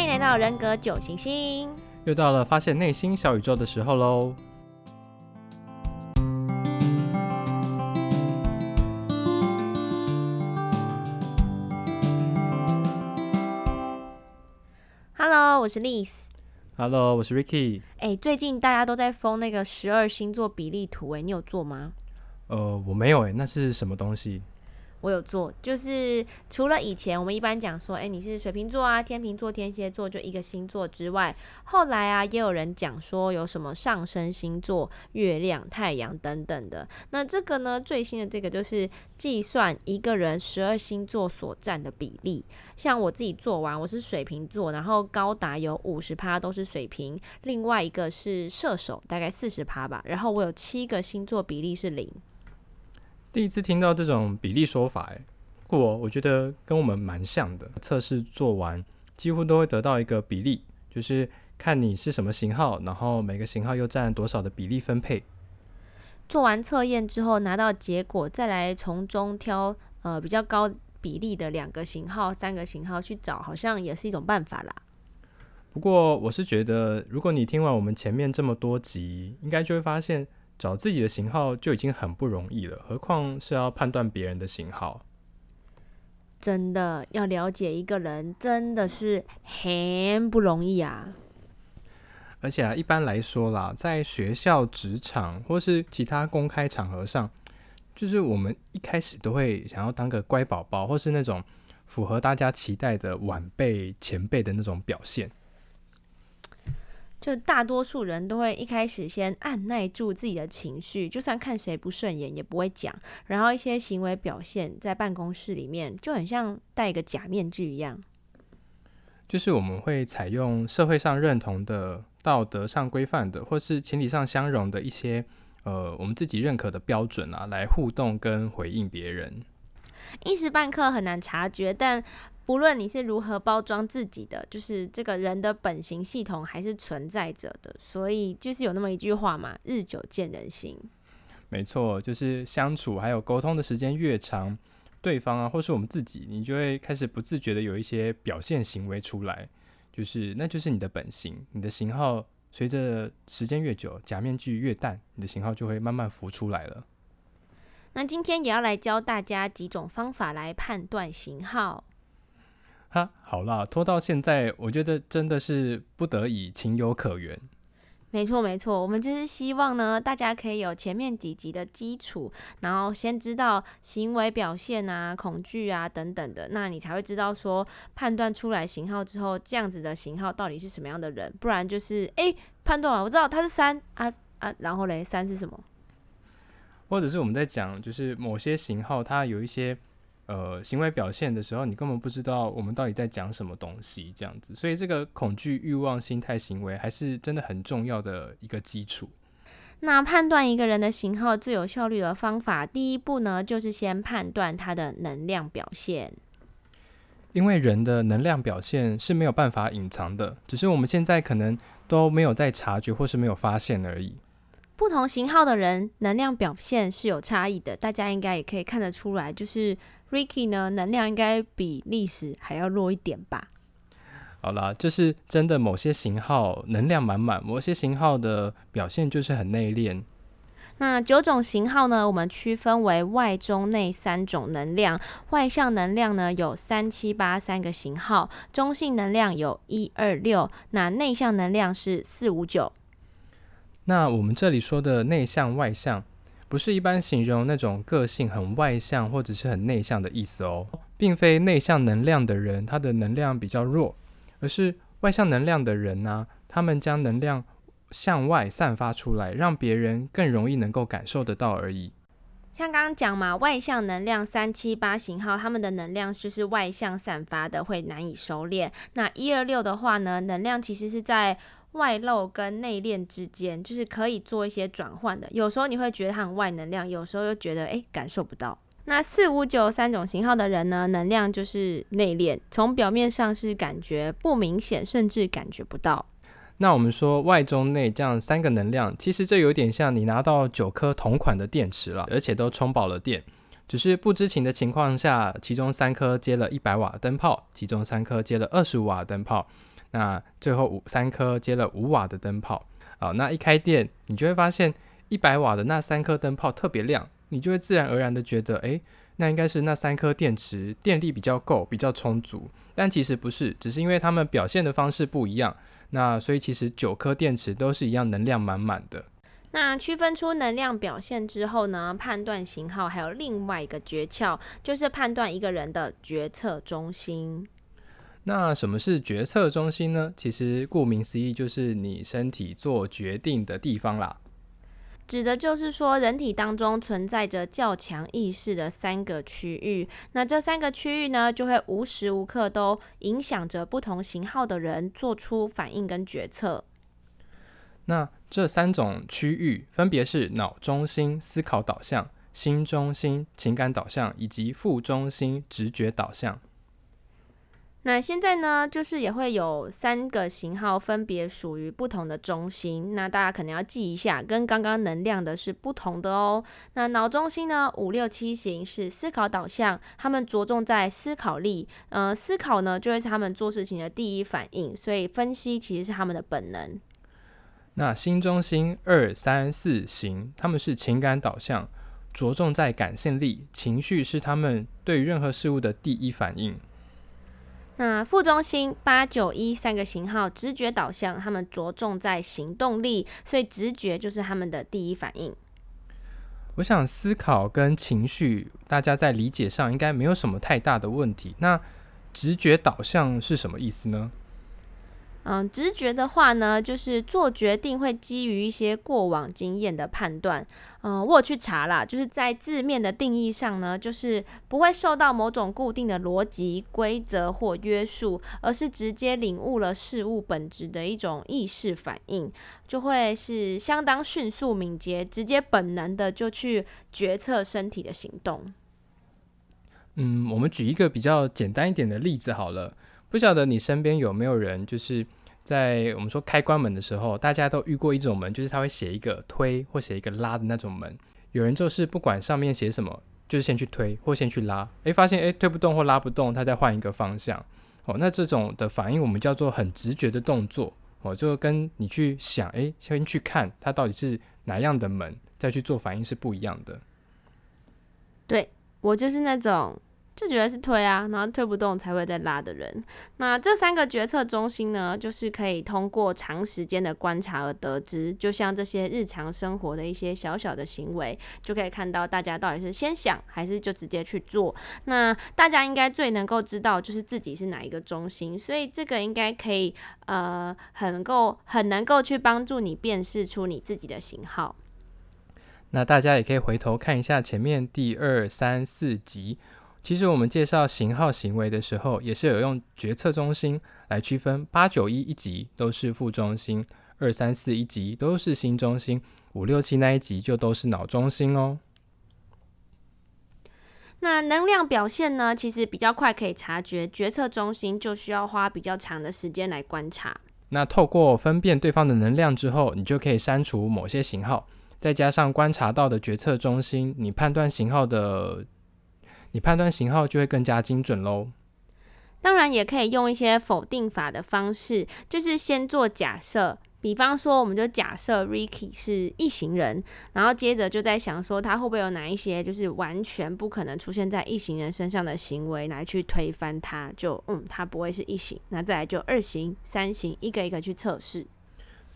欢迎来到人格九行星，又到了发现内心小宇宙的时候喽。Hello，我是 Liz。Hello，我是 Ricky。哎，最近大家都在封那个十二星座比例图，哎，你有做吗？呃，我没有，哎，那是什么东西？我有做，就是除了以前我们一般讲说，诶，你是水瓶座啊、天秤座、天蝎座，就一个星座之外，后来啊，也有人讲说有什么上升星座、月亮、太阳等等的。那这个呢，最新的这个就是计算一个人十二星座所占的比例。像我自己做完，我是水瓶座，然后高达有五十趴都是水瓶，另外一个是射手，大概四十趴吧。然后我有七个星座比例是零。第一次听到这种比例说法，哎，不过我觉得跟我们蛮像的。测试做完，几乎都会得到一个比例，就是看你是什么型号，然后每个型号又占多少的比例分配。做完测验之后拿到结果，再来从中挑呃比较高比例的两个型号、三个型号去找，好像也是一种办法啦。不过我是觉得，如果你听完我们前面这么多集，应该就会发现。找自己的型号就已经很不容易了，何况是要判断别人的型号。真的要了解一个人，真的是很不容易啊！而且啊，一般来说啦，在学校、职场或是其他公开场合上，就是我们一开始都会想要当个乖宝宝，或是那种符合大家期待的晚辈、前辈的那种表现。就大多数人都会一开始先按耐住自己的情绪，就算看谁不顺眼也不会讲。然后一些行为表现在办公室里面就很像戴一个假面具一样。就是我们会采用社会上认同的、道德上规范的，或是情理上相容的一些呃我们自己认可的标准啊，来互动跟回应别人。一时半刻很难察觉，但。无论你是如何包装自己的，就是这个人的本型系统还是存在着的，所以就是有那么一句话嘛，日久见人心。没错，就是相处还有沟通的时间越长，对方啊，或是我们自己，你就会开始不自觉的有一些表现行为出来，就是那就是你的本型，你的型号随着时间越久，假面具越淡，你的型号就会慢慢浮出来了。那今天也要来教大家几种方法来判断型号。哈，好啦，拖到现在，我觉得真的是不得已，情有可原。没错，没错，我们就是希望呢，大家可以有前面几集的基础，然后先知道行为表现啊、恐惧啊等等的，那你才会知道说判断出来型号之后，这样子的型号到底是什么样的人。不然就是，哎，判断完我知道他是三啊啊，然后嘞，三是什么？或者是我们在讲，就是某些型号它有一些。呃，行为表现的时候，你根本不知道我们到底在讲什么东西，这样子。所以这个恐惧、欲望、心态、行为，还是真的很重要的一个基础。那判断一个人的型号最有效率的方法，第一步呢，就是先判断他的能量表现。因为人的能量表现是没有办法隐藏的，只是我们现在可能都没有在察觉或是没有发现而已。不同型号的人能量表现是有差异的，大家应该也可以看得出来，就是。Ricky 呢，能量应该比历史还要弱一点吧？好啦，就是真的，某些型号能量满满，某些型号的表现就是很内敛。那九种型号呢，我们区分为外、中、内三种能量。外向能量呢有三七八三个型号，中性能量有一二六，那内向能量是四五九。那我们这里说的内向、外向。不是一般形容那种个性很外向或者是很内向的意思哦，并非内向能量的人他的能量比较弱，而是外向能量的人呢、他们将能量向外散发出来，让别人更容易能够感受得到而已。像刚刚讲嘛，外向能量三七八型号，他们的能量就是外向散发的，会难以收敛。那一二六的话呢，能量其实是在。外露跟内敛之间，就是可以做一些转换的。有时候你会觉得它很外能量，有时候又觉得诶感受不到。那四五九三种型号的人呢，能量就是内敛，从表面上是感觉不明显，甚至感觉不到。那我们说外中内这样三个能量，其实这有点像你拿到九颗同款的电池了，而且都充饱了电，只是不知情的情况下，其中三颗接了一百瓦灯泡，其中三颗接了二十五瓦灯泡。那最后五三颗接了五瓦的灯泡。好，那一开店，你就会发现一百瓦的那三颗灯泡特别亮，你就会自然而然的觉得，诶，那应该是那三颗电池电力比较够，比较充足。但其实不是，只是因为它们表现的方式不一样。那所以其实九颗电池都是一样，能量满满的。那区分出能量表现之后呢，判断型号还有另外一个诀窍，就是判断一个人的决策中心。那什么是决策中心呢？其实顾名思义，就是你身体做决定的地方啦。指的就是说，人体当中存在着较强意识的三个区域。那这三个区域呢，就会无时无刻都影响着不同型号的人做出反应跟决策。那这三种区域分别是脑中心、思考导向、心中心、情感导向，以及腹中心、直觉导向。那现在呢，就是也会有三个型号，分别属于不同的中心。那大家可能要记一下，跟刚刚能量的是不同的哦。那脑中心呢，五六七型是思考导向，他们着重在思考力。呃，思考呢，就会是他们做事情的第一反应，所以分析其实是他们的本能。那心中心二三四型，他们是情感导向，着重在感性力，情绪是他们对任何事物的第一反应。那副中心八九一三个型号，直觉导向，他们着重在行动力，所以直觉就是他们的第一反应。我想思考跟情绪，大家在理解上应该没有什么太大的问题。那直觉导向是什么意思呢？嗯，直觉的话呢，就是做决定会基于一些过往经验的判断。嗯，我有去查啦，就是在字面的定义上呢，就是不会受到某种固定的逻辑规则或约束，而是直接领悟了事物本质的一种意识反应，就会是相当迅速敏捷，直接本能的就去决策身体的行动。嗯，我们举一个比较简单一点的例子好了。不晓得你身边有没有人，就是在我们说开关门的时候，大家都遇过一种门，就是他会写一个推或写一个拉的那种门。有人就是不管上面写什么，就是先去推或先去拉，诶，发现诶推不动或拉不动，他再换一个方向。哦，那这种的反应我们叫做很直觉的动作。哦，就跟你去想，诶，先去看它到底是哪样的门，再去做反应是不一样的。对，我就是那种。就觉得是推啊，然后推不动才会再拉的人。那这三个决策中心呢，就是可以通过长时间的观察而得知。就像这些日常生活的一些小小的行为，就可以看到大家到底是先想还是就直接去做。那大家应该最能够知道就是自己是哪一个中心，所以这个应该可以呃很够很能够去帮助你辨识出你自己的型号。那大家也可以回头看一下前面第二三四集。其实我们介绍型号行为的时候，也是有用决策中心来区分，八九一一级都是副中心，二三四一级都是心中心，五六七那一级就都是脑中心哦。那能量表现呢，其实比较快可以察觉，决策中心就需要花比较长的时间来观察。那透过分辨对方的能量之后，你就可以删除某些型号，再加上观察到的决策中心，你判断型号的。你判断型号就会更加精准喽。当然，也可以用一些否定法的方式，就是先做假设，比方说，我们就假设 Ricky 是一型人，然后接着就在想说，他会不会有哪一些就是完全不可能出现在一型人身上的行为来去推翻他，就嗯，他不会是一型。那再来就二型、三型，一个一个去测试。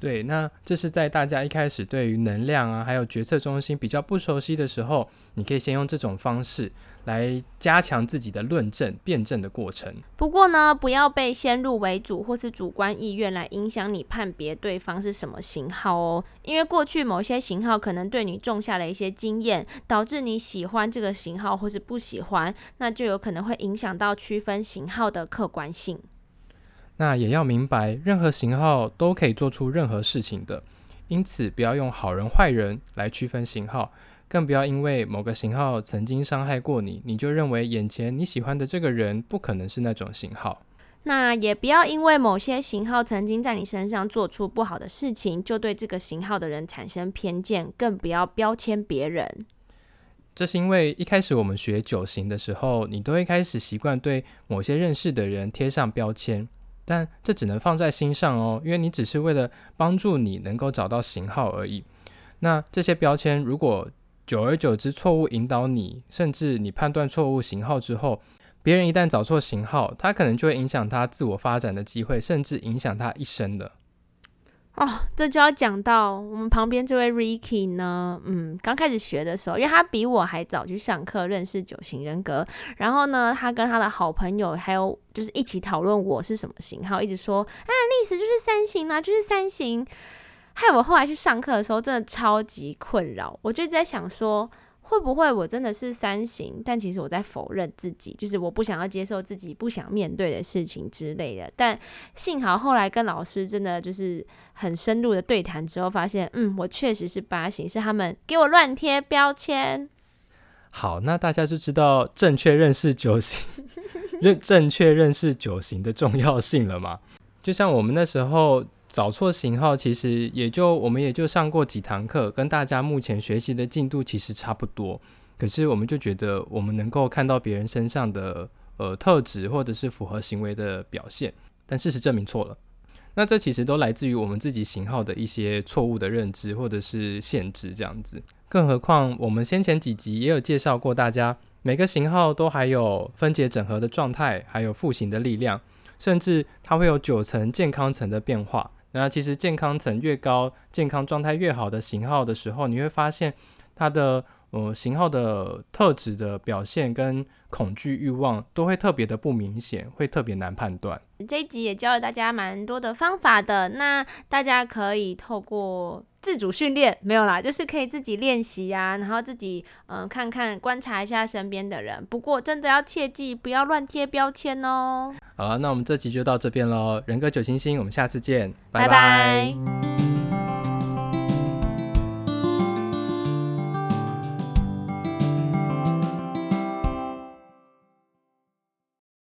对，那这是在大家一开始对于能量啊，还有决策中心比较不熟悉的时候，你可以先用这种方式来加强自己的论证、辩证的过程。不过呢，不要被先入为主或是主观意愿来影响你判别对方是什么型号哦。因为过去某些型号可能对你种下了一些经验，导致你喜欢这个型号或是不喜欢，那就有可能会影响到区分型号的客观性。那也要明白，任何型号都可以做出任何事情的，因此不要用好人坏人来区分型号，更不要因为某个型号曾经伤害过你，你就认为眼前你喜欢的这个人不可能是那种型号。那也不要因为某些型号曾经在你身上做出不好的事情，就对这个型号的人产生偏见，更不要标签别人。这是因为一开始我们学九型的时候，你都会开始习惯对某些认识的人贴上标签。但这只能放在心上哦，因为你只是为了帮助你能够找到型号而已。那这些标签如果久而久之错误引导你，甚至你判断错误型号之后，别人一旦找错型号，他可能就会影响他自我发展的机会，甚至影响他一生的。哦，这就要讲到我们旁边这位 Ricky 呢，嗯，刚开始学的时候，因为他比我还早去上课，认识九型人格。然后呢，他跟他的好朋友还有就是一起讨论我是什么型号，一直说啊，历史就是三型啊，就是三型。害我后来去上课的时候，真的超级困扰。我就一直在想说。会不会我真的是三型？但其实我在否认自己，就是我不想要接受自己不想面对的事情之类的。但幸好后来跟老师真的就是很深入的对谈之后，发现，嗯，我确实是八型，是他们给我乱贴标签。好，那大家就知道正确认识九型，认正确认识九型的重要性了嘛？就像我们那时候。找错型号，其实也就我们也就上过几堂课，跟大家目前学习的进度其实差不多。可是我们就觉得我们能够看到别人身上的呃特质，或者是符合行为的表现，但事实证明错了。那这其实都来自于我们自己型号的一些错误的认知或者是限制这样子。更何况我们先前几集也有介绍过，大家每个型号都还有分解整合的状态，还有复型的力量，甚至它会有九层健康层的变化。那其实健康层越高，健康状态越好的型号的时候，你会发现它的呃型号的特质的表现跟恐惧欲望都会特别的不明显，会特别难判断。这一集也教了大家蛮多的方法的，那大家可以透过自主训练，没有啦，就是可以自己练习呀，然后自己嗯、呃、看看观察一下身边的人。不过真的要切记，不要乱贴标签哦。好了，那我们这集就到这边喽。人格九星星，我们下次见，拜拜。拜拜。